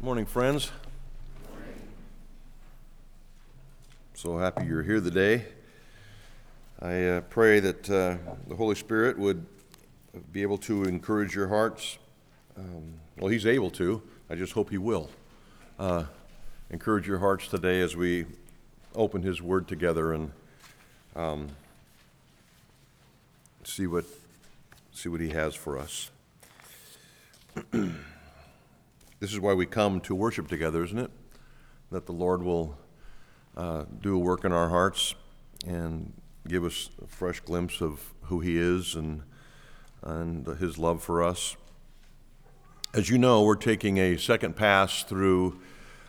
Morning, friends. So happy you're here today. I uh, pray that uh, the Holy Spirit would be able to encourage your hearts. Um, well, He's able to. I just hope He will. Uh, encourage your hearts today as we open His Word together and um, see what see what He has for us. This is why we come to worship together, isn't it? That the Lord will uh, do a work in our hearts and give us a fresh glimpse of who He is and, and His love for us. As you know, we're taking a second pass through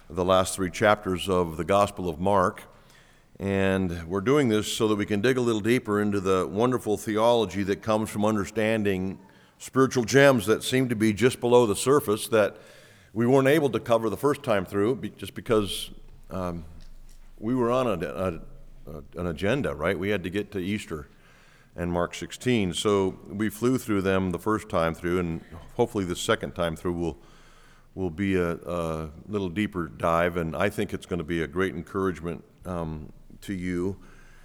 the last three chapters of the Gospel of Mark. And we're doing this so that we can dig a little deeper into the wonderful theology that comes from understanding spiritual gems that seem to be just below the surface that we weren't able to cover the first time through just because um, we were on a, a, a, an agenda, right? We had to get to Easter and Mark 16. So we flew through them the first time through, and hopefully the second time through will will be a, a little deeper dive, and I think it's going to be a great encouragement um, to you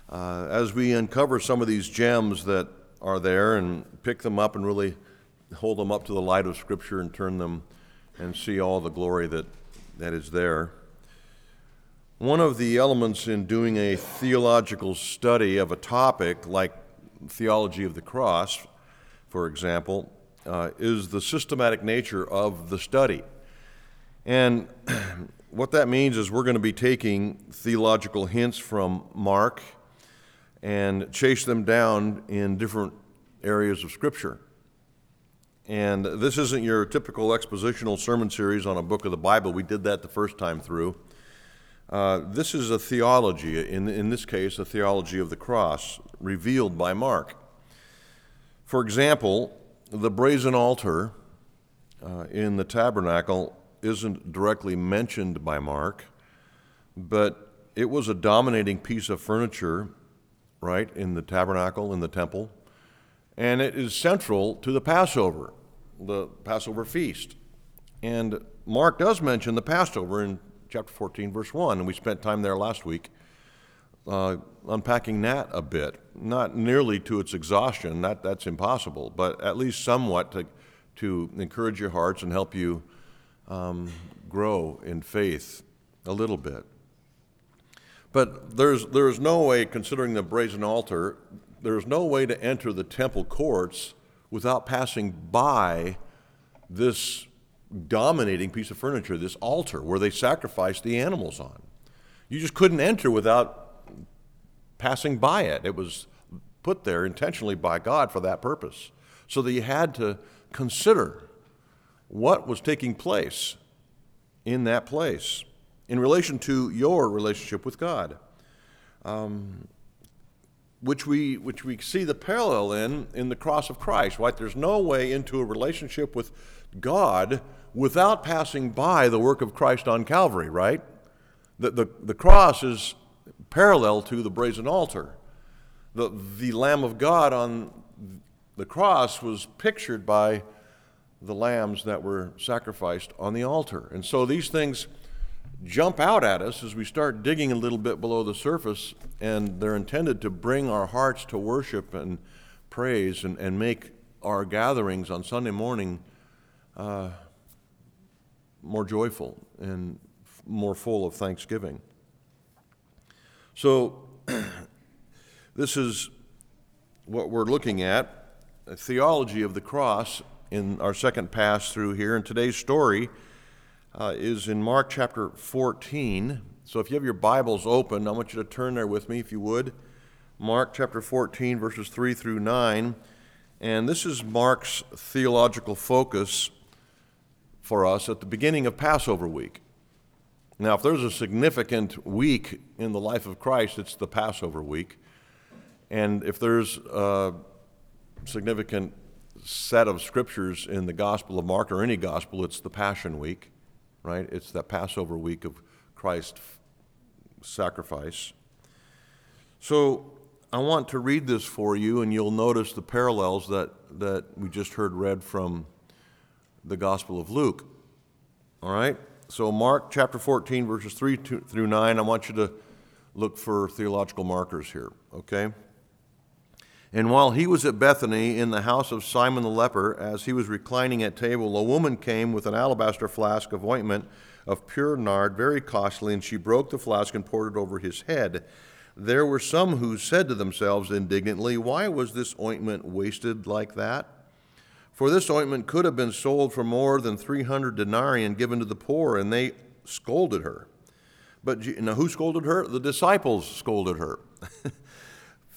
uh, as we uncover some of these gems that are there and pick them up and really hold them up to the light of Scripture and turn them and see all the glory that, that is there. One of the elements in doing a theological study of a topic like theology of the cross, for example, uh, is the systematic nature of the study. And what that means is we're going to be taking theological hints from Mark and chase them down in different areas of Scripture. And this isn't your typical expositional sermon series on a book of the Bible. We did that the first time through. Uh, this is a theology, in, in this case, a theology of the cross, revealed by Mark. For example, the brazen altar uh, in the tabernacle isn't directly mentioned by Mark, but it was a dominating piece of furniture, right, in the tabernacle, in the temple and it is central to the Passover, the Passover feast. And Mark does mention the Passover in chapter 14, verse 1, and we spent time there last week uh, unpacking that a bit. Not nearly to its exhaustion, that, that's impossible, but at least somewhat to, to encourage your hearts and help you um, grow in faith a little bit. But there's, there's no way, considering the brazen altar, there is no way to enter the temple courts without passing by this dominating piece of furniture, this altar where they sacrificed the animals on. You just couldn't enter without passing by it. It was put there intentionally by God for that purpose. So that you had to consider what was taking place in that place in relation to your relationship with God. Um, which we, which we see the parallel in in the cross of Christ, right? There's no way into a relationship with God without passing by the work of Christ on Calvary, right? The, the, the cross is parallel to the brazen altar. The, the Lamb of God on the cross was pictured by the lambs that were sacrificed on the altar. And so these things jump out at us as we start digging a little bit below the surface, and they're intended to bring our hearts to worship and praise and, and make our gatherings on Sunday morning uh, more joyful and f- more full of thanksgiving. So, this is what we're looking at a theology of the cross in our second pass through here. And today's story uh, is in Mark chapter 14. So if you have your Bibles open, I want you to turn there with me, if you would. Mark chapter 14, verses 3 through 9. And this is Mark's theological focus for us at the beginning of Passover week. Now, if there's a significant week in the life of Christ, it's the Passover week. And if there's a significant set of scriptures in the Gospel of Mark or any gospel, it's the Passion Week right? It's that Passover week of Christ's sacrifice. So I want to read this for you, and you'll notice the parallels that, that we just heard read from the Gospel of Luke. All right? So, Mark chapter 14, verses 3 through 9, I want you to look for theological markers here, okay? And while he was at Bethany in the house of Simon the leper, as he was reclining at table, a woman came with an alabaster flask of ointment of pure nard, very costly, and she broke the flask and poured it over his head. There were some who said to themselves indignantly, Why was this ointment wasted like that? For this ointment could have been sold for more than 300 denarii and given to the poor, and they scolded her. But now, who scolded her? The disciples scolded her.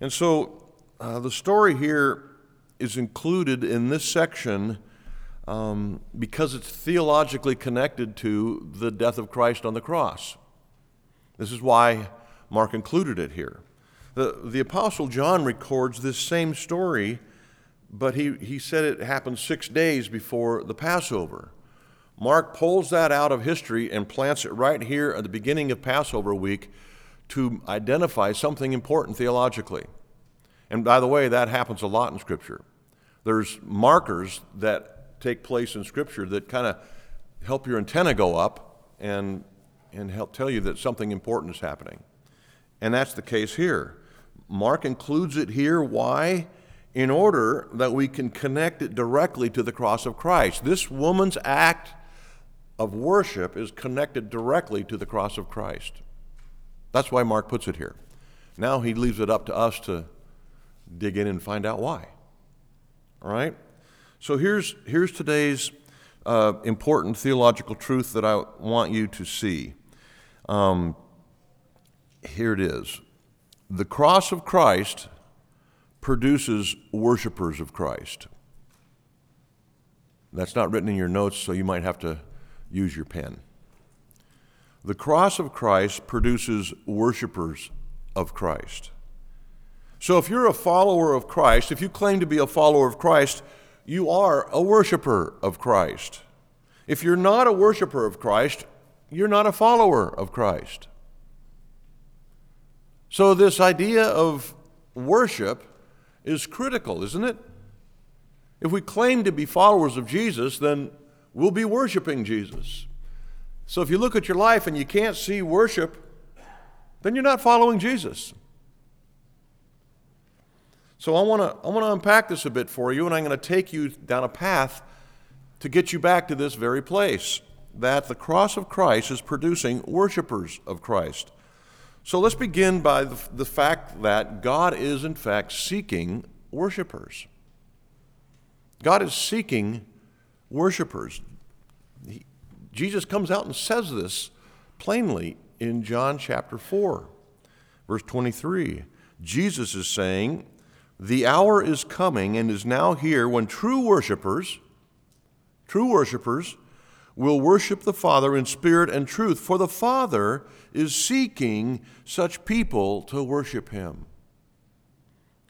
And so uh, the story here is included in this section um, because it's theologically connected to the death of Christ on the cross. This is why Mark included it here. The, the Apostle John records this same story, but he, he said it happened six days before the Passover. Mark pulls that out of history and plants it right here at the beginning of Passover week to identify something important theologically. And by the way, that happens a lot in Scripture. There's markers that take place in Scripture that kind of help your antenna go up and, and help tell you that something important is happening. And that's the case here. Mark includes it here. Why? In order that we can connect it directly to the cross of Christ. This woman's act of worship is connected directly to the cross of Christ. That's why Mark puts it here. Now he leaves it up to us to dig in and find out why. All right? So here's, here's today's uh, important theological truth that I want you to see. Um, here it is The cross of Christ produces worshipers of Christ. That's not written in your notes, so you might have to use your pen. The cross of Christ produces worshipers of Christ. So if you're a follower of Christ, if you claim to be a follower of Christ, you are a worshiper of Christ. If you're not a worshiper of Christ, you're not a follower of Christ. So, this idea of worship is critical, isn't it? If we claim to be followers of Jesus, then we'll be worshiping Jesus. So, if you look at your life and you can't see worship, then you're not following Jesus. So I want to I want to unpack this a bit for you, and I'm going to take you down a path to get you back to this very place that the cross of Christ is producing worshipers of Christ. So let's begin by the, the fact that God is, in fact, seeking worshipers. God is seeking worshipers. Jesus comes out and says this plainly in John chapter 4, verse 23. Jesus is saying, the hour is coming and is now here when true worshipers, true worshipers, will worship the Father in spirit and truth, for the Father is seeking such people to worship Him.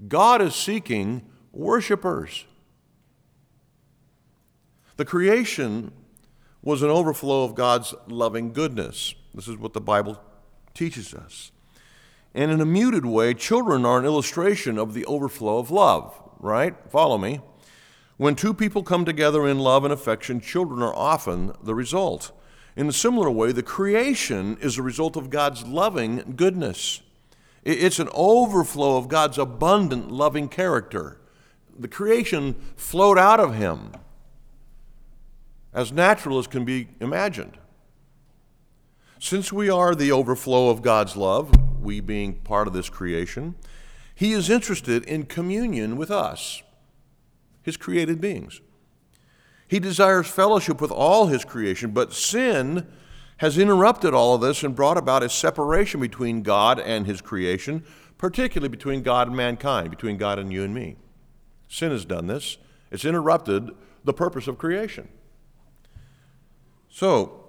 God is seeking worshipers. The creation was an overflow of God's loving goodness. This is what the Bible teaches us. And in a muted way, children are an illustration of the overflow of love, right? Follow me. When two people come together in love and affection, children are often the result. In a similar way, the creation is a result of God's loving goodness. It's an overflow of God's abundant loving character. The creation flowed out of Him as natural as can be imagined. Since we are the overflow of God's love, we being part of this creation, He is interested in communion with us, His created beings. He desires fellowship with all His creation, but sin has interrupted all of this and brought about a separation between God and His creation, particularly between God and mankind, between God and you and me. Sin has done this, it's interrupted the purpose of creation. So,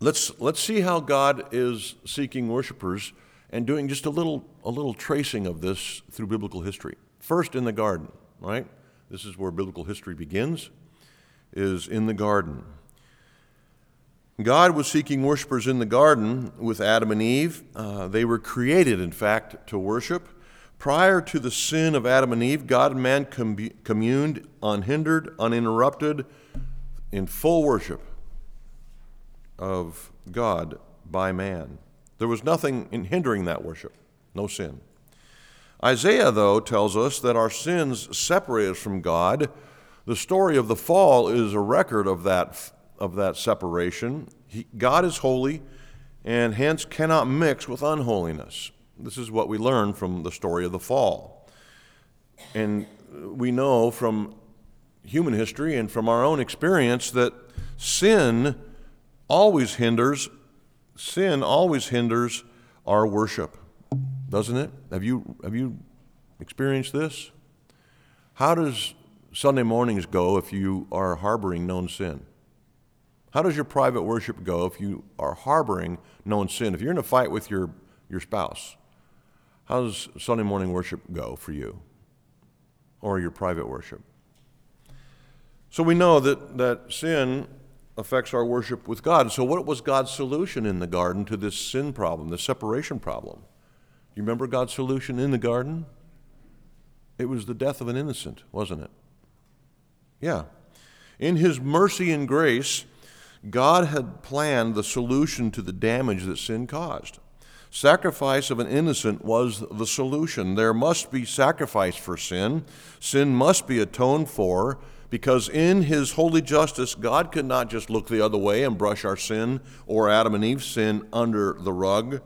let's, let's see how God is seeking worshipers and doing just a little, a little tracing of this through biblical history. First, in the garden, right? This is where biblical history begins, is in the garden. God was seeking worshipers in the garden with Adam and Eve. Uh, they were created, in fact, to worship. Prior to the sin of Adam and Eve, God and man com- communed unhindered, uninterrupted, in full worship of God by man. There was nothing in hindering that worship, no sin. Isaiah, though, tells us that our sins separate us from God. The story of the fall is a record of that, of that separation. He, God is holy and hence cannot mix with unholiness. This is what we learn from the story of the fall. And we know from human history and from our own experience that sin always hinders, sin always hinders our worship, doesn't it? Have you, have you experienced this? How does Sunday mornings go if you are harboring known sin? How does your private worship go if you are harboring known sin? If you're in a fight with your, your spouse, how does Sunday morning worship go for you or your private worship? So we know that, that sin affects our worship with God. So, what was God's solution in the garden to this sin problem, the separation problem? Do you remember God's solution in the garden? It was the death of an innocent, wasn't it? Yeah. In His mercy and grace, God had planned the solution to the damage that sin caused. Sacrifice of an innocent was the solution. There must be sacrifice for sin. Sin must be atoned for because in his holy justice, God could not just look the other way and brush our sin or Adam and Eve's sin under the rug.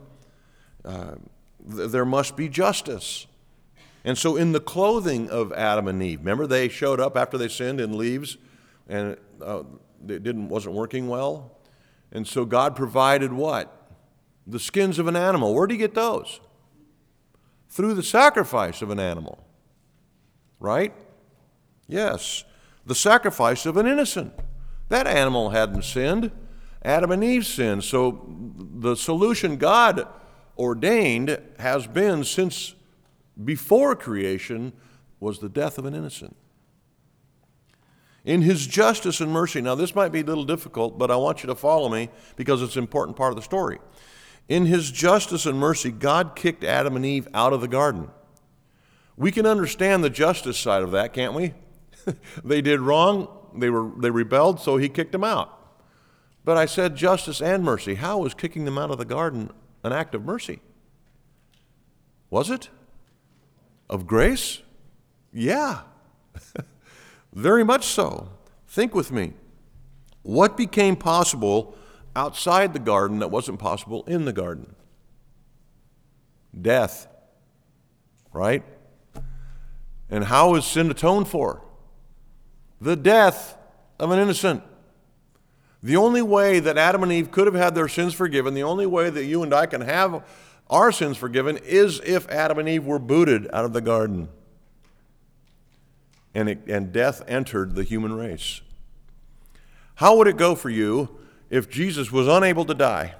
Uh, th- there must be justice. And so, in the clothing of Adam and Eve, remember they showed up after they sinned in leaves and uh, it didn't, wasn't working well? And so, God provided what? The skins of an animal. Where do you get those? Through the sacrifice of an animal. Right? Yes the sacrifice of an innocent. That animal hadn't sinned. Adam and Eve sinned. So the solution God ordained has been since before creation was the death of an innocent. In his justice and mercy, now this might be a little difficult, but I want you to follow me because it's an important part of the story. In his justice and mercy, God kicked Adam and Eve out of the garden. We can understand the justice side of that, can't we? they did wrong, they, were, they rebelled, so he kicked them out. But I said justice and mercy. How was kicking them out of the garden an act of mercy? Was it? Of grace? Yeah. Very much so. Think with me. What became possible outside the garden that wasn't possible in the garden? Death. Right? And how is sin atoned for? The death of an innocent. The only way that Adam and Eve could have had their sins forgiven, the only way that you and I can have our sins forgiven, is if Adam and Eve were booted out of the garden and, it, and death entered the human race. How would it go for you if Jesus was unable to die?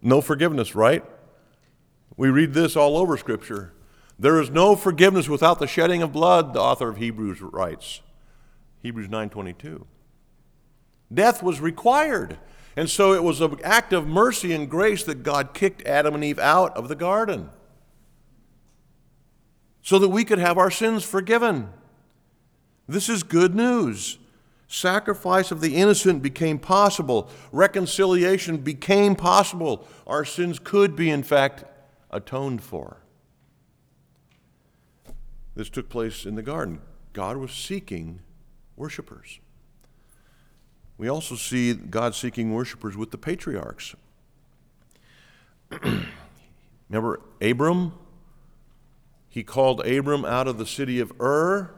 No forgiveness, right? We read this all over Scripture. There is no forgiveness without the shedding of blood, the author of Hebrews writes. Hebrews 9:22. Death was required. And so it was an act of mercy and grace that God kicked Adam and Eve out of the garden so that we could have our sins forgiven. This is good news. Sacrifice of the innocent became possible. Reconciliation became possible. Our sins could be, in fact, atoned for. This took place in the garden. God was seeking worshipers. We also see God seeking worshipers with the patriarchs. Remember Abram? He called Abram out of the city of Ur.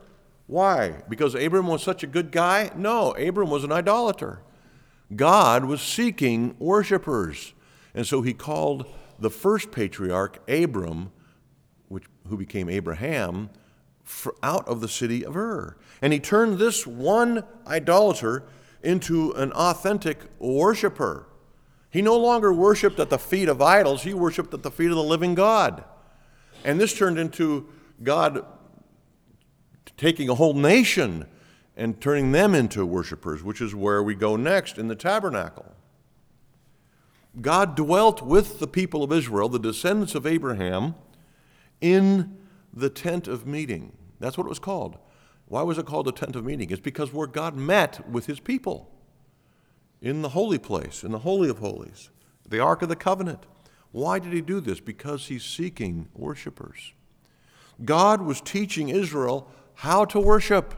Why? Because Abram was such a good guy? No, Abram was an idolater. God was seeking worshipers. And so he called the first patriarch, Abram, which, who became Abraham, out of the city of Ur. And he turned this one idolater into an authentic worshiper. He no longer worshiped at the feet of idols, he worshiped at the feet of the living God. And this turned into God taking a whole nation and turning them into worshipers, which is where we go next in the tabernacle. God dwelt with the people of Israel, the descendants of Abraham, in the tent of meeting. That's what it was called. Why was it called a tent of meeting? It's because where God met with his people in the holy place, in the Holy of Holies, the Ark of the Covenant. Why did he do this? Because he's seeking worshipers. God was teaching Israel how to worship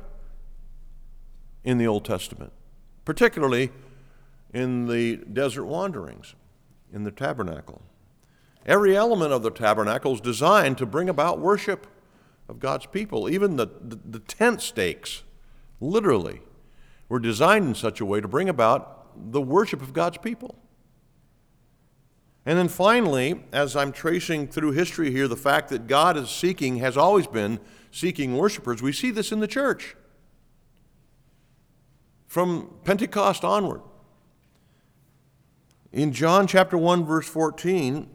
in the Old Testament, particularly in the desert wanderings, in the tabernacle. Every element of the tabernacle is designed to bring about worship of God's people. Even the, the, the tent stakes, literally, were designed in such a way to bring about the worship of God's people. And then finally, as I'm tracing through history here, the fact that God is seeking, has always been seeking worshipers, we see this in the church. From Pentecost onward. In John chapter 1, verse 14,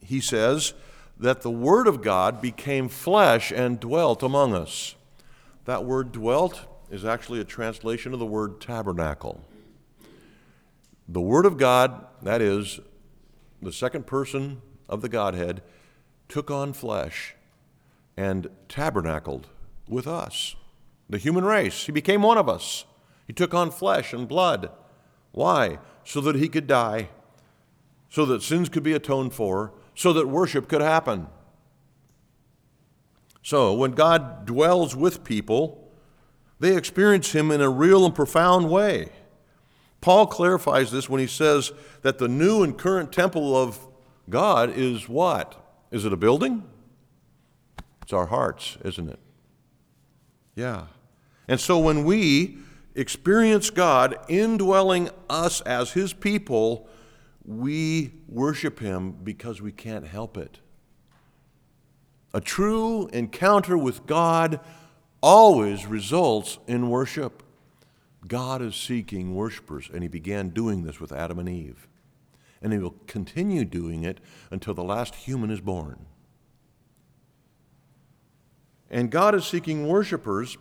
he says that the Word of God became flesh and dwelt among us. That word dwelt is actually a translation of the word tabernacle. The Word of God, that is, the second person of the Godhead, took on flesh and tabernacled with us, the human race. He became one of us. He took on flesh and blood. Why? So that he could die, so that sins could be atoned for, so that worship could happen. So, when God dwells with people, they experience Him in a real and profound way. Paul clarifies this when he says that the new and current temple of God is what? Is it a building? It's our hearts, isn't it? Yeah. And so when we experience God indwelling us as His people, we worship Him because we can't help it. A true encounter with God always results in worship. God is seeking worshipers, and He began doing this with Adam and Eve. And He will continue doing it until the last human is born. And God is seeking worshipers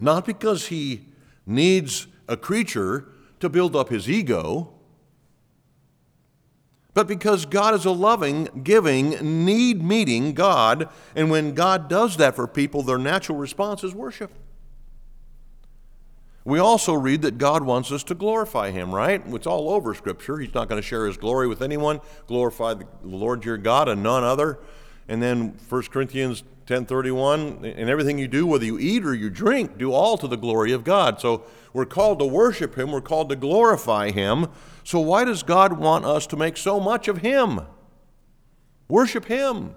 not because He needs a creature to build up His ego, but because God is a loving, giving, need meeting God. And when God does that for people, their natural response is worship. We also read that God wants us to glorify Him, right? It's all over Scripture. He's not going to share His glory with anyone. Glorify the Lord your God and none other. And then 1 Corinthians 10:31, and everything you do, whether you eat or you drink, do all to the glory of God. So we're called to worship Him. We're called to glorify Him. So why does God want us to make so much of Him? Worship Him.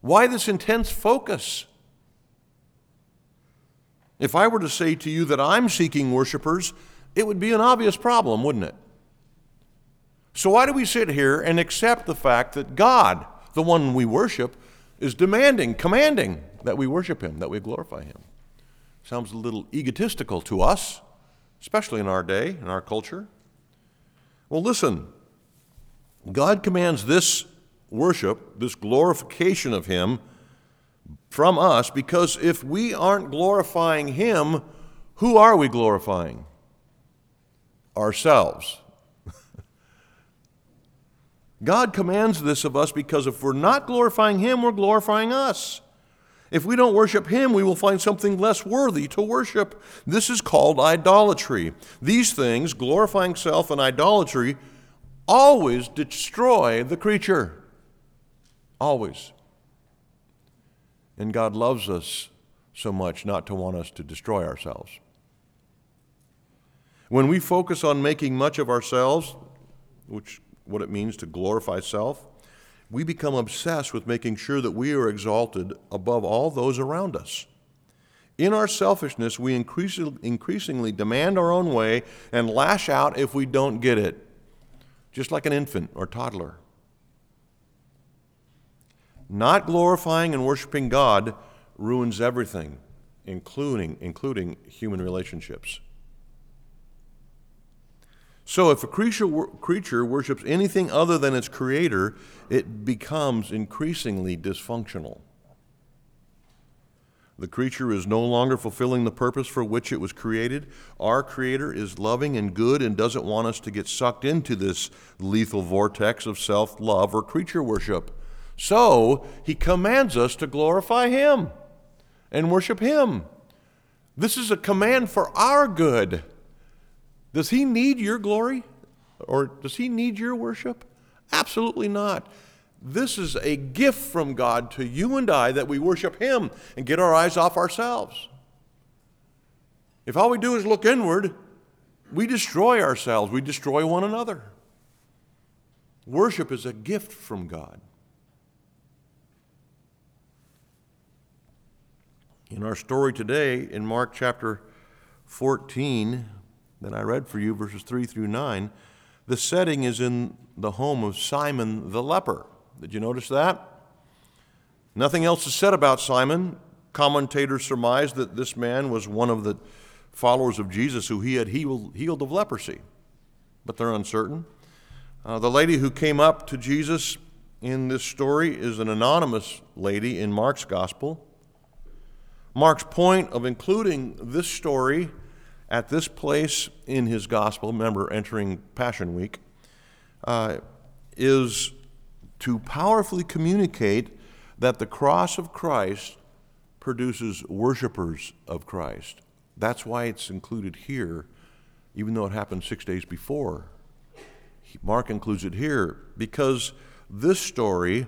Why this intense focus? If I were to say to you that I'm seeking worshipers, it would be an obvious problem, wouldn't it? So, why do we sit here and accept the fact that God, the one we worship, is demanding, commanding that we worship Him, that we glorify Him? Sounds a little egotistical to us, especially in our day, in our culture. Well, listen, God commands this worship, this glorification of Him, from us because if we aren't glorifying Him, who are we glorifying? Ourselves. God commands this of us because if we're not glorifying Him, we're glorifying us. If we don't worship Him, we will find something less worthy to worship. This is called idolatry. These things, glorifying self and idolatry, always destroy the creature. Always. And God loves us so much not to want us to destroy ourselves. When we focus on making much of ourselves, which what it means to glorify self, we become obsessed with making sure that we are exalted above all those around us. In our selfishness, we increasingly demand our own way and lash out if we don't get it, just like an infant or toddler. Not glorifying and worshiping God ruins everything, including, including human relationships. So if a creature, creature worships anything other than its creator, it becomes increasingly dysfunctional. The creature is no longer fulfilling the purpose for which it was created. Our Creator is loving and good and doesn't want us to get sucked into this lethal vortex of self love or creature worship. So, He commands us to glorify Him and worship Him. This is a command for our good. Does He need your glory? Or does He need your worship? Absolutely not. This is a gift from God to you and I that we worship Him and get our eyes off ourselves. If all we do is look inward, we destroy ourselves, we destroy one another. Worship is a gift from God. In our story today, in Mark chapter 14, that I read for you, verses 3 through 9, the setting is in the home of Simon the leper. Did you notice that? Nothing else is said about Simon. Commentators surmise that this man was one of the followers of Jesus who he had healed, healed of leprosy, but they're uncertain. Uh, the lady who came up to Jesus in this story is an anonymous lady in Mark's gospel. Mark's point of including this story at this place in his gospel, remember entering Passion Week, uh, is to powerfully communicate that the cross of Christ produces worshipers of Christ. That's why it's included here, even though it happened six days before. Mark includes it here because this story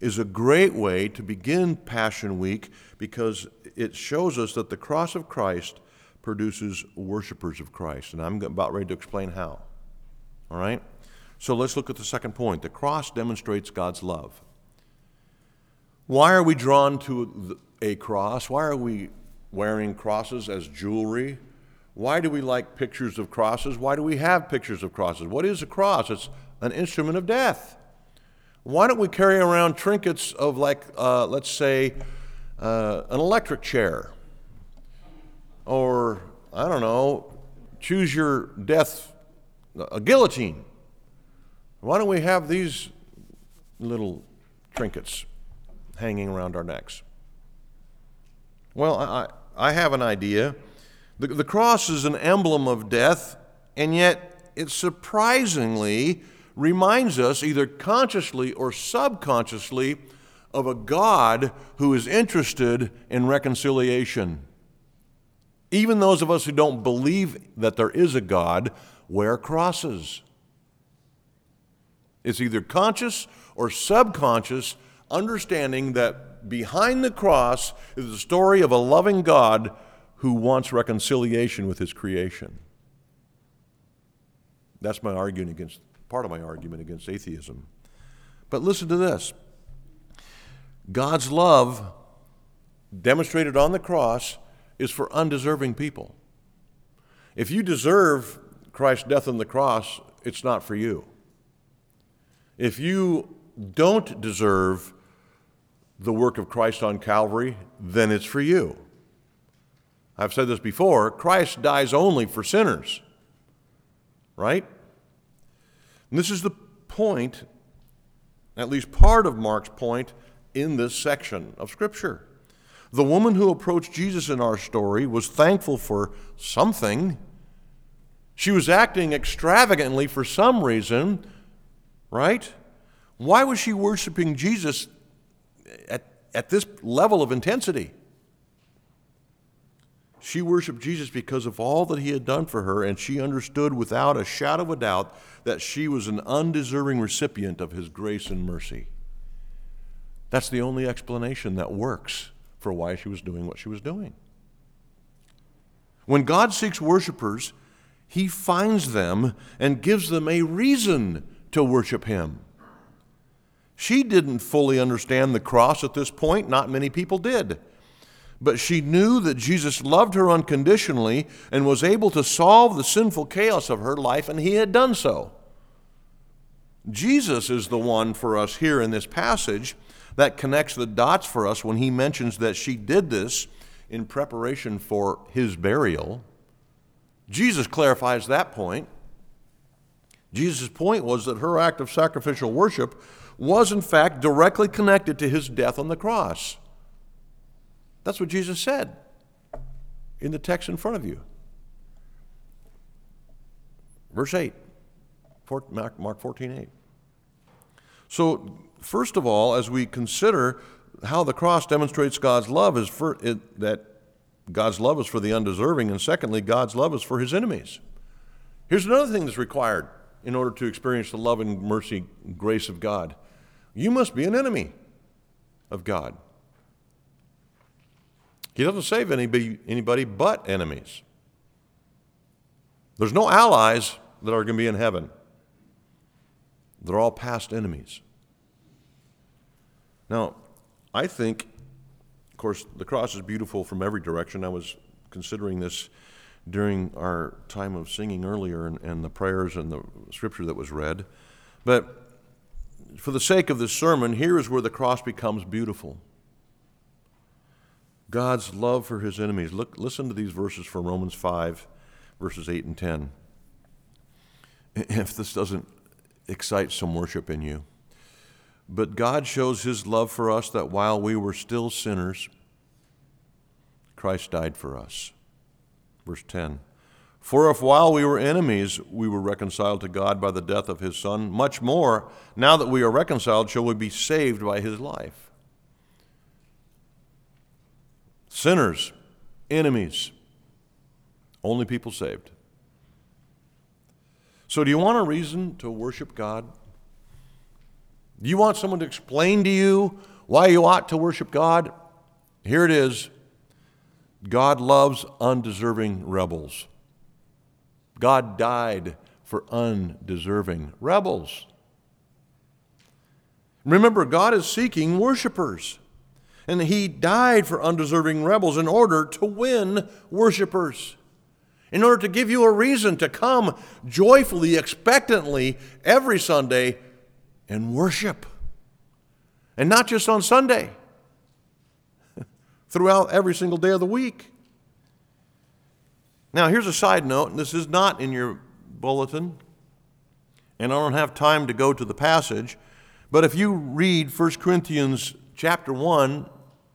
is a great way to begin Passion Week because it shows us that the cross of Christ produces worshipers of Christ. And I'm about ready to explain how. All right? So let's look at the second point. The cross demonstrates God's love. Why are we drawn to a cross? Why are we wearing crosses as jewelry? Why do we like pictures of crosses? Why do we have pictures of crosses? What is a cross? It's an instrument of death. Why don't we carry around trinkets of, like, uh, let's say, uh, an electric chair? Or, I don't know, choose your death, a guillotine. Why don't we have these little trinkets hanging around our necks? Well, I, I have an idea. The, the cross is an emblem of death, and yet it surprisingly reminds us, either consciously or subconsciously, of a God who is interested in reconciliation. Even those of us who don't believe that there is a God wear crosses. It's either conscious or subconscious understanding that behind the cross is the story of a loving God who wants reconciliation with his creation. That's my argument against part of my argument against atheism. But listen to this. God's love demonstrated on the cross is for undeserving people. If you deserve Christ's death on the cross, it's not for you. If you don't deserve the work of Christ on Calvary, then it's for you. I've said this before Christ dies only for sinners, right? And this is the point, at least part of Mark's point, in this section of Scripture. The woman who approached Jesus in our story was thankful for something. She was acting extravagantly for some reason right? Why was she worshiping Jesus at, at this level of intensity? She worshiped Jesus because of all that he had done for her, and she understood without a shadow of a doubt that she was an undeserving recipient of his grace and mercy. That's the only explanation that works for why she was doing what she was doing. When God seeks worshipers, he finds them and gives them a reason to worship him. She didn't fully understand the cross at this point, not many people did. But she knew that Jesus loved her unconditionally and was able to solve the sinful chaos of her life, and he had done so. Jesus is the one for us here in this passage that connects the dots for us when he mentions that she did this in preparation for his burial. Jesus clarifies that point. Jesus' point was that her act of sacrificial worship was, in fact, directly connected to his death on the cross. That's what Jesus said in the text in front of you. Verse 8, Mark 14 8. So, first of all, as we consider how the cross demonstrates God's love, is for it, that God's love is for the undeserving, and secondly, God's love is for his enemies. Here's another thing that's required in order to experience the love and mercy and grace of God you must be an enemy of God. He doesn't save anybody, anybody but enemies. There's no allies that are going to be in heaven. They're all past enemies. Now, I think, of course, the cross is beautiful from every direction. I was considering this during our time of singing earlier and, and the prayers and the scripture that was read. But for the sake of this sermon, here is where the cross becomes beautiful. God's love for his enemies. Look, listen to these verses from Romans 5, verses 8 and 10. If this doesn't excite some worship in you. But God shows his love for us that while we were still sinners, Christ died for us. Verse 10 For if while we were enemies we were reconciled to God by the death of his Son, much more, now that we are reconciled, shall we be saved by his life. Sinners, enemies, only people saved. So, do you want a reason to worship God? Do you want someone to explain to you why you ought to worship God? Here it is God loves undeserving rebels. God died for undeserving rebels. Remember, God is seeking worshipers. And he died for undeserving rebels in order to win worshipers, in order to give you a reason to come joyfully, expectantly every Sunday and worship. And not just on Sunday throughout every single day of the week. Now, here's a side note, and this is not in your bulletin, and I don't have time to go to the passage, but if you read 1 Corinthians chapter 1,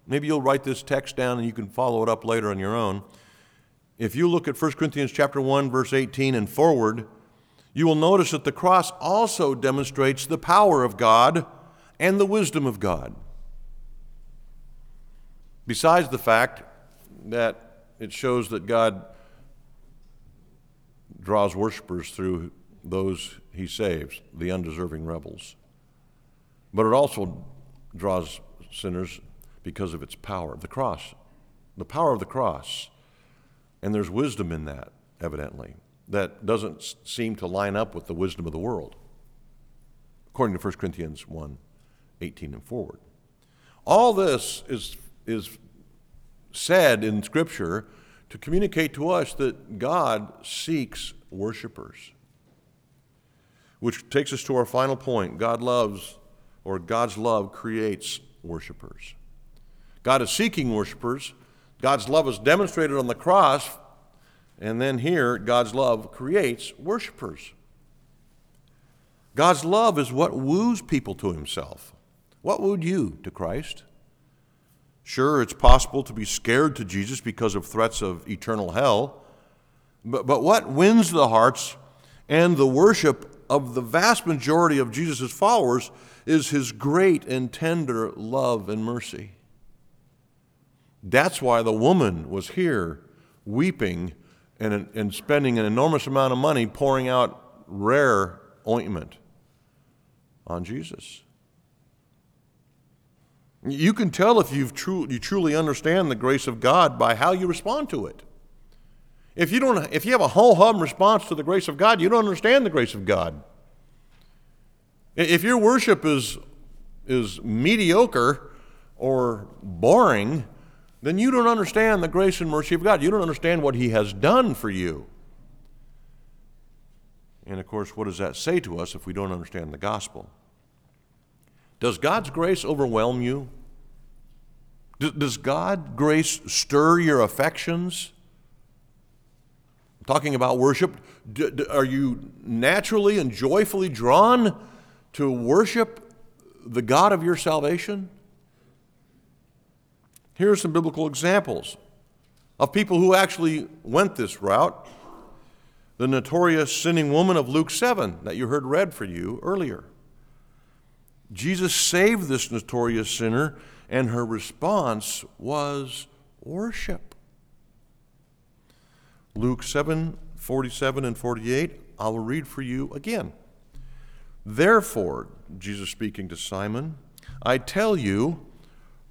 maybe you'll write this text down and you can follow it up later on your own. If you look at 1 Corinthians chapter 1 verse 18 and forward, you will notice that the cross also demonstrates the power of God and the wisdom of God. Besides the fact that it shows that God draws worshipers through those he saves, the undeserving rebels. But it also draws sinners because of its power, the cross, the power of the cross. And there's wisdom in that, evidently, that doesn't seem to line up with the wisdom of the world, according to 1 Corinthians 1 18 and forward. All this is is said in Scripture to communicate to us that God seeks worshipers. Which takes us to our final point God loves, or God's love creates worshipers. God is seeking worshipers. God's love is demonstrated on the cross, and then here, God's love creates worshipers. God's love is what woos people to Himself. What wooed you to Christ? Sure, it's possible to be scared to Jesus because of threats of eternal hell, but, but what wins the hearts and the worship of the vast majority of Jesus' followers is his great and tender love and mercy. That's why the woman was here weeping and, and spending an enormous amount of money pouring out rare ointment on Jesus. You can tell if you've tru- you truly understand the grace of God by how you respond to it. If you, don't, if you have a whole hum response to the grace of God, you don't understand the grace of God. If your worship is, is mediocre or boring, then you don't understand the grace and mercy of God. You don't understand what He has done for you. And of course, what does that say to us if we don't understand the gospel? Does God's grace overwhelm you? Does God's grace stir your affections? talking about worship, are you naturally and joyfully drawn to worship the God of your salvation? Here are some biblical examples of people who actually went this route. The notorious sinning woman of Luke 7 that you heard read for you earlier. Jesus saved this notorious sinner, and her response was worship. Luke 7 47 and 48, I will read for you again. Therefore, Jesus speaking to Simon, I tell you,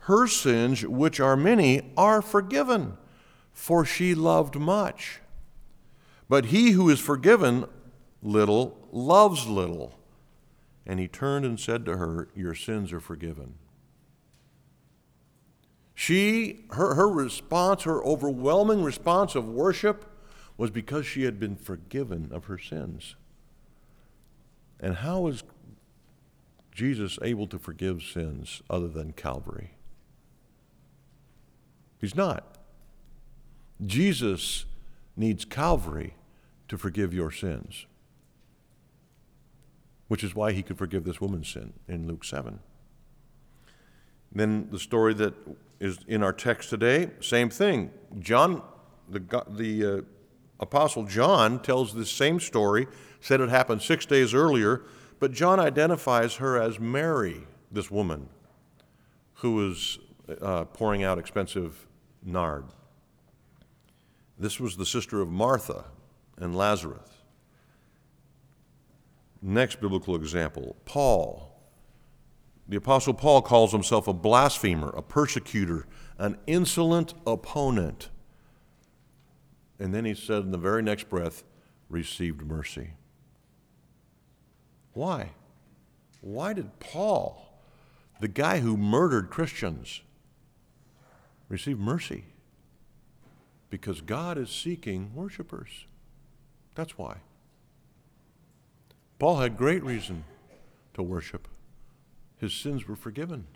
her sins, which are many, are forgiven, for she loved much. But he who is forgiven little loves little. And he turned and said to her, Your sins are forgiven. She, her, her response, her overwhelming response of worship was because she had been forgiven of her sins. And how was Jesus able to forgive sins other than Calvary? He's not. Jesus needs Calvary to forgive your sins, which is why he could forgive this woman's sin in Luke 7. Then the story that is in our text today, same thing. John, the, the uh, Apostle John, tells this same story, said it happened six days earlier, but John identifies her as Mary, this woman who was uh, pouring out expensive nard. This was the sister of Martha and Lazarus. Next biblical example Paul. The Apostle Paul calls himself a blasphemer, a persecutor, an insolent opponent. And then he said in the very next breath, received mercy. Why? Why did Paul, the guy who murdered Christians, receive mercy because God is seeking worshipers. That's why. Paul had great reason to worship. His sins were forgiven.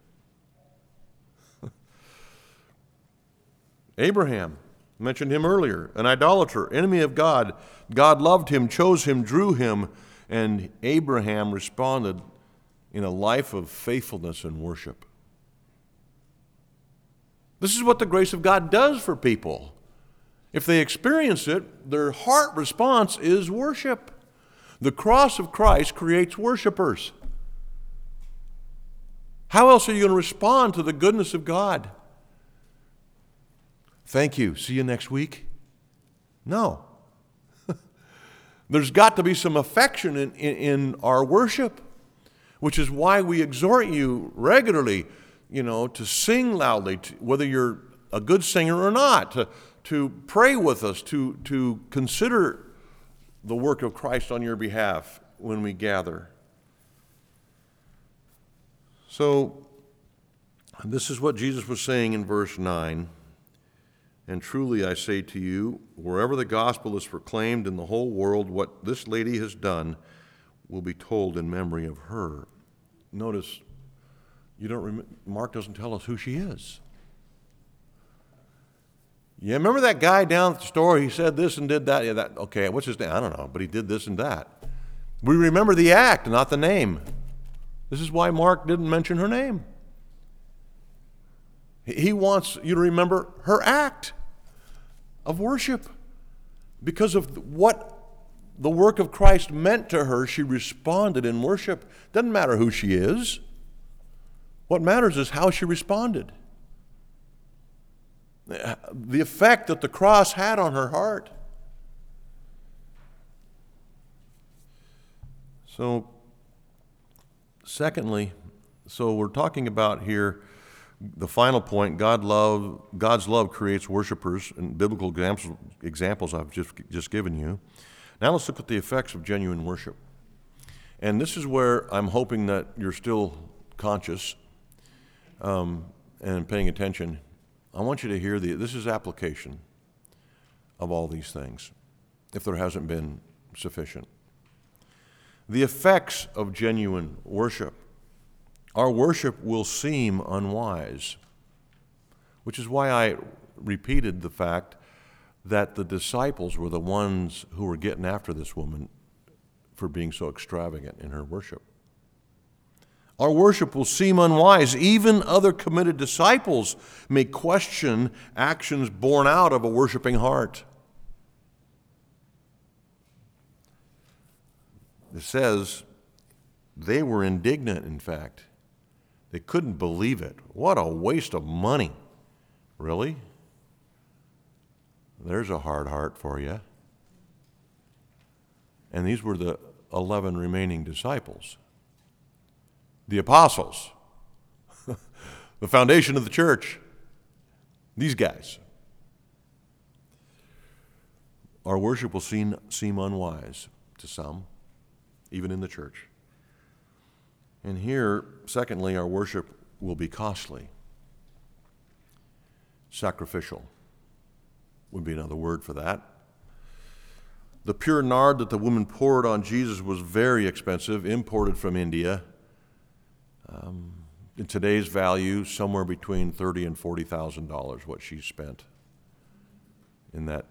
Abraham, mentioned him earlier, an idolater, enemy of God. God loved him, chose him, drew him, and Abraham responded in a life of faithfulness and worship. This is what the grace of God does for people. If they experience it, their heart response is worship. The cross of Christ creates worshipers. How else are you going to respond to the goodness of God? Thank you. See you next week? No. There's got to be some affection in, in, in, our worship, which is why we exhort you regularly you know, to sing loudly, to, whether you're a good singer or not, to, to pray with us, to, to consider the work of Christ on your behalf when we gather. So, this is what Jesus was saying in verse 9. And truly I say to you, wherever the gospel is proclaimed in the whole world, what this lady has done will be told in memory of her. Notice you don't rem- Mark doesn't tell us who she is. Yeah, remember that guy down at the store? He said this and did that. Yeah, that. Okay, what's his name? I don't know, but he did this and that. We remember the act, not the name. This is why Mark didn't mention her name. He wants you to remember her act of worship. Because of what the work of Christ meant to her, she responded in worship. Doesn't matter who she is. What matters is how she responded. The effect that the cross had on her heart. So, secondly, so we're talking about here the final point God love, God's love creates worshipers, and biblical examples, examples I've just, just given you. Now let's look at the effects of genuine worship. And this is where I'm hoping that you're still conscious um, and paying attention, I want you to hear the, this is application of all these things, if there hasn't been sufficient. The effects of genuine worship. Our worship will seem unwise, which is why I repeated the fact that the disciples were the ones who were getting after this woman for being so extravagant in her worship. Our worship will seem unwise. Even other committed disciples may question actions born out of a worshiping heart. It says they were indignant, in fact. They couldn't believe it. What a waste of money. Really? There's a hard heart for you. And these were the 11 remaining disciples, the apostles, the foundation of the church. These guys. Our worship will seem, seem unwise to some, even in the church. And here, secondly, our worship will be costly. Sacrificial would be another word for that. The pure nard that the woman poured on Jesus was very expensive, imported from India. Um, in today's value, somewhere between thirty and forty thousand dollars, what she spent in that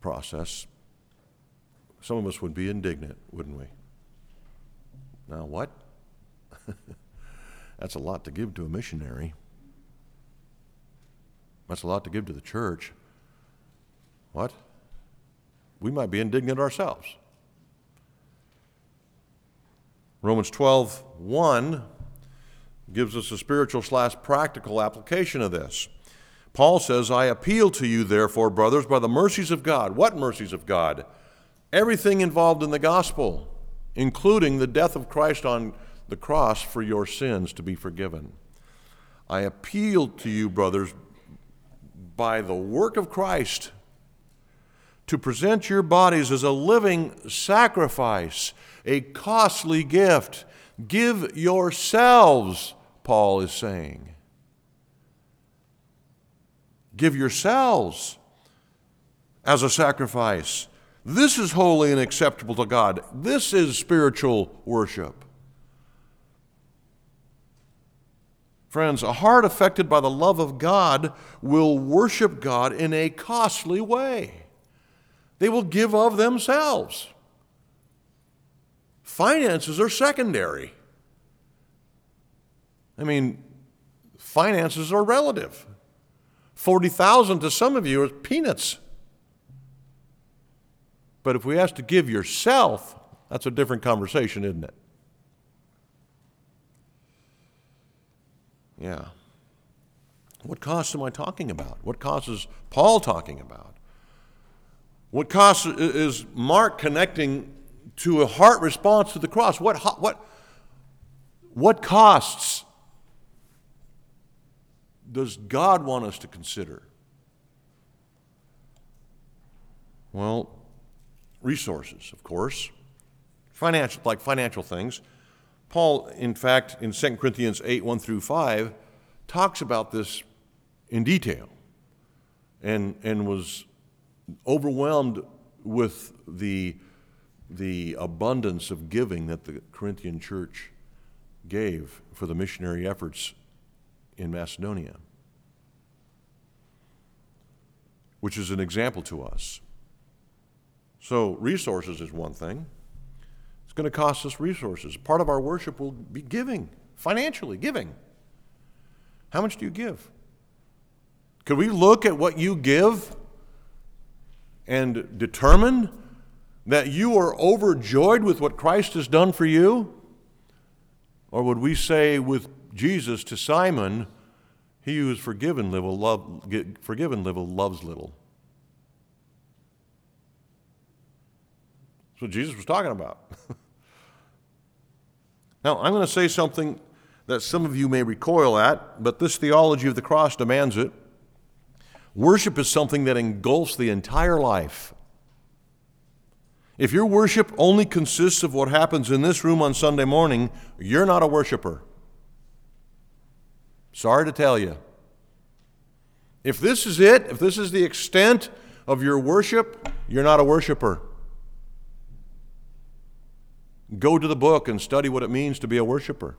process. Some of us would be indignant, wouldn't we? Now, what? That's a lot to give to a missionary. That's a lot to give to the church. What? We might be indignant ourselves. Romans 12, 1 gives us a spiritual slash practical application of this. Paul says, I appeal to you, therefore, brothers, by the mercies of God. What mercies of God? Everything involved in the gospel including the death of Christ on the cross for your sins to be forgiven. I appeal to you, brothers, by the work of Christ, to present your bodies as a living sacrifice, a costly gift. Give yourselves, Paul is saying. Give yourselves as a sacrifice this is holy and acceptable to God. This is spiritual worship. Friends, a heart affected by the love of God will worship God in a costly way. They will give of themselves. Finances are secondary. I mean, finances are relative. 40,000 to some of you is peanuts. But if we ask to give yourself, that's a different conversation, isn't it? Yeah. What costs am I talking about? What costs is Paul talking about? What costs is Mark connecting to a heart response to the cross? What, what, what costs does God want us to consider? Well, resources, of course, financial, like financial things. Paul, in fact, in 2 Corinthians 8 1 through 5, talks about this in detail and, and was overwhelmed with the, the abundance of giving that the Corinthian church gave for the missionary efforts in Macedonia, which is an example to us. So, resources is one thing. It's going to cost us resources. Part of our worship will be giving, financially giving. How much do you give? Could we look at what you give and determine that you are overjoyed with what Christ has done for you? Or would we say with Jesus to Simon, he who is forgiven little, love, forgiven little loves little? That's what Jesus was talking about. now, I'm going to say something that some of you may recoil at, but this theology of the cross demands it. Worship is something that engulfs the entire life. If your worship only consists of what happens in this room on Sunday morning, you're not a worshiper. Sorry to tell you. If this is it, if this is the extent of your worship, you're not a worshiper. Go to the book and study what it means to be a worshiper.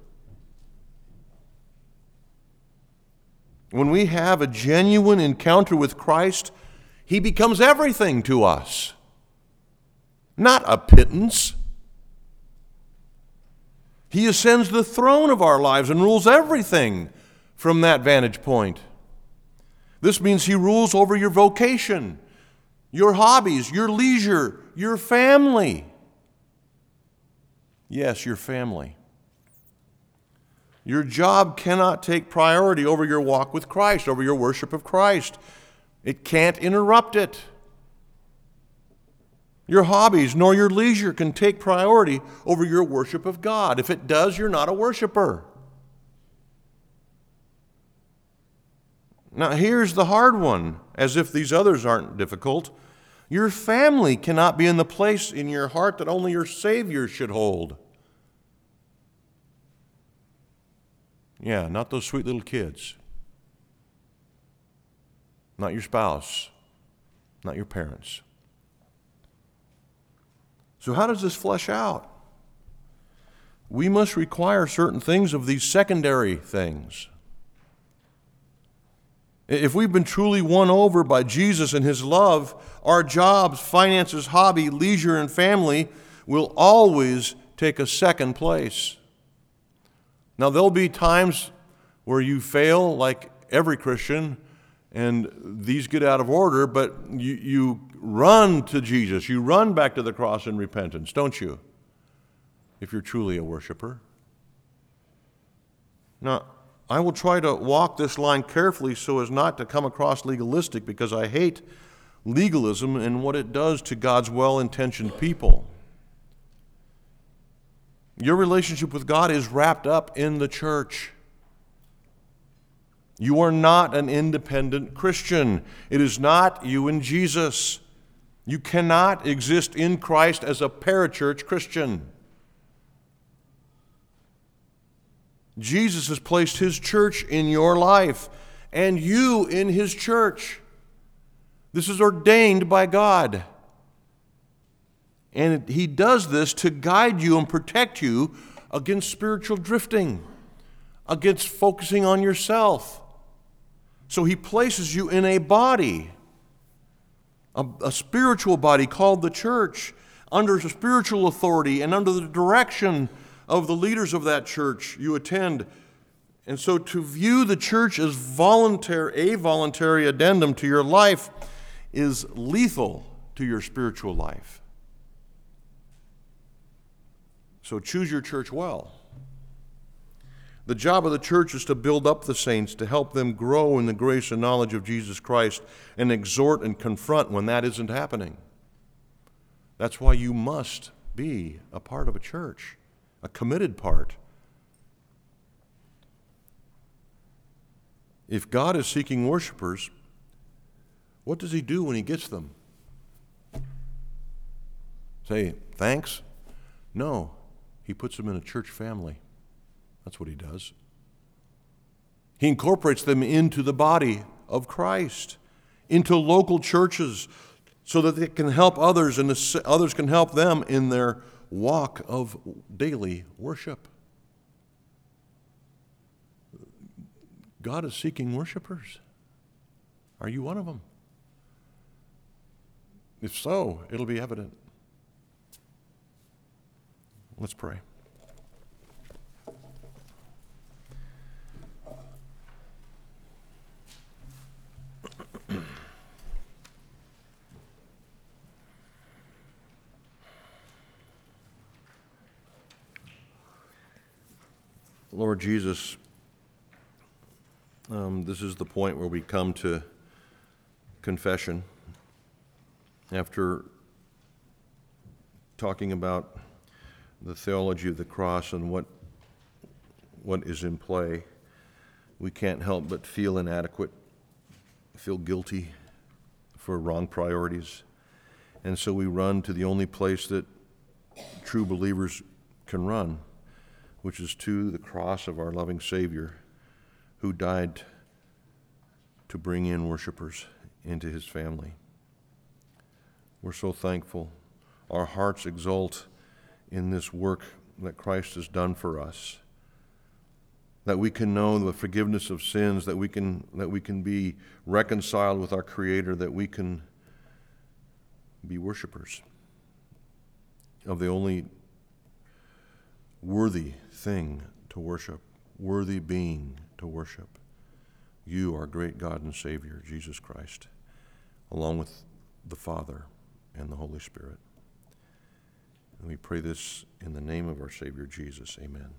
When we have a genuine encounter with Christ, He becomes everything to us, not a pittance. He ascends the throne of our lives and rules everything from that vantage point. This means He rules over your vocation, your hobbies, your leisure, your family. Yes, your family. Your job cannot take priority over your walk with Christ, over your worship of Christ. It can't interrupt it. Your hobbies nor your leisure can take priority over your worship of God. If it does, you're not a worshiper. Now, here's the hard one, as if these others aren't difficult. Your family cannot be in the place in your heart that only your Savior should hold. Yeah, not those sweet little kids. Not your spouse. Not your parents. So, how does this flesh out? We must require certain things of these secondary things. If we've been truly won over by Jesus and His love, our jobs, finances, hobby, leisure, and family will always take a second place. Now, there'll be times where you fail, like every Christian, and these get out of order, but you, you run to Jesus. You run back to the cross in repentance, don't you? If you're truly a worshiper. Now, I will try to walk this line carefully so as not to come across legalistic because I hate legalism and what it does to God's well intentioned people. Your relationship with God is wrapped up in the church. You are not an independent Christian. It is not you and Jesus. You cannot exist in Christ as a parachurch Christian. Jesus has placed his church in your life and you in his church. This is ordained by God. And he does this to guide you and protect you against spiritual drifting, against focusing on yourself. So he places you in a body, a, a spiritual body called the church, under spiritual authority and under the direction of the leaders of that church you attend. And so to view the church as voluntary, a voluntary addendum to your life is lethal to your spiritual life. So choose your church well. The job of the church is to build up the saints, to help them grow in the grace and knowledge of Jesus Christ, and exhort and confront when that isn't happening. That's why you must be a part of a church a committed part. If God is seeking worshipers, what does He do when He gets them? Say, thanks? No, He puts them in a church family. That's what He does. He incorporates them into the body of Christ, into local churches, so that they can help others and others can help them in their walk of daily worship. God is seeking worshipers. Are you one of them? If so, it'll be evident. Let's pray. Lord Jesus, um, this is the point where we come to confession. After talking about the theology of the cross and what, what is in play, we can't help but feel inadequate, feel guilty for wrong priorities. And so we run to the only place that true believers can run which is to the cross of our loving Savior who died to bring in worshipers into his family. We're so thankful. Our hearts exult in this work that Christ has done for us. That we can know the forgiveness of sins, that we can, that we can be reconciled with our Creator, that we can be worshipers of the only worthy thing to worship, worthy being to worship. You, our great God and Savior, Jesus Christ, along with the Father and the Holy Spirit. And we pray this in the name of our Savior Jesus. Amen.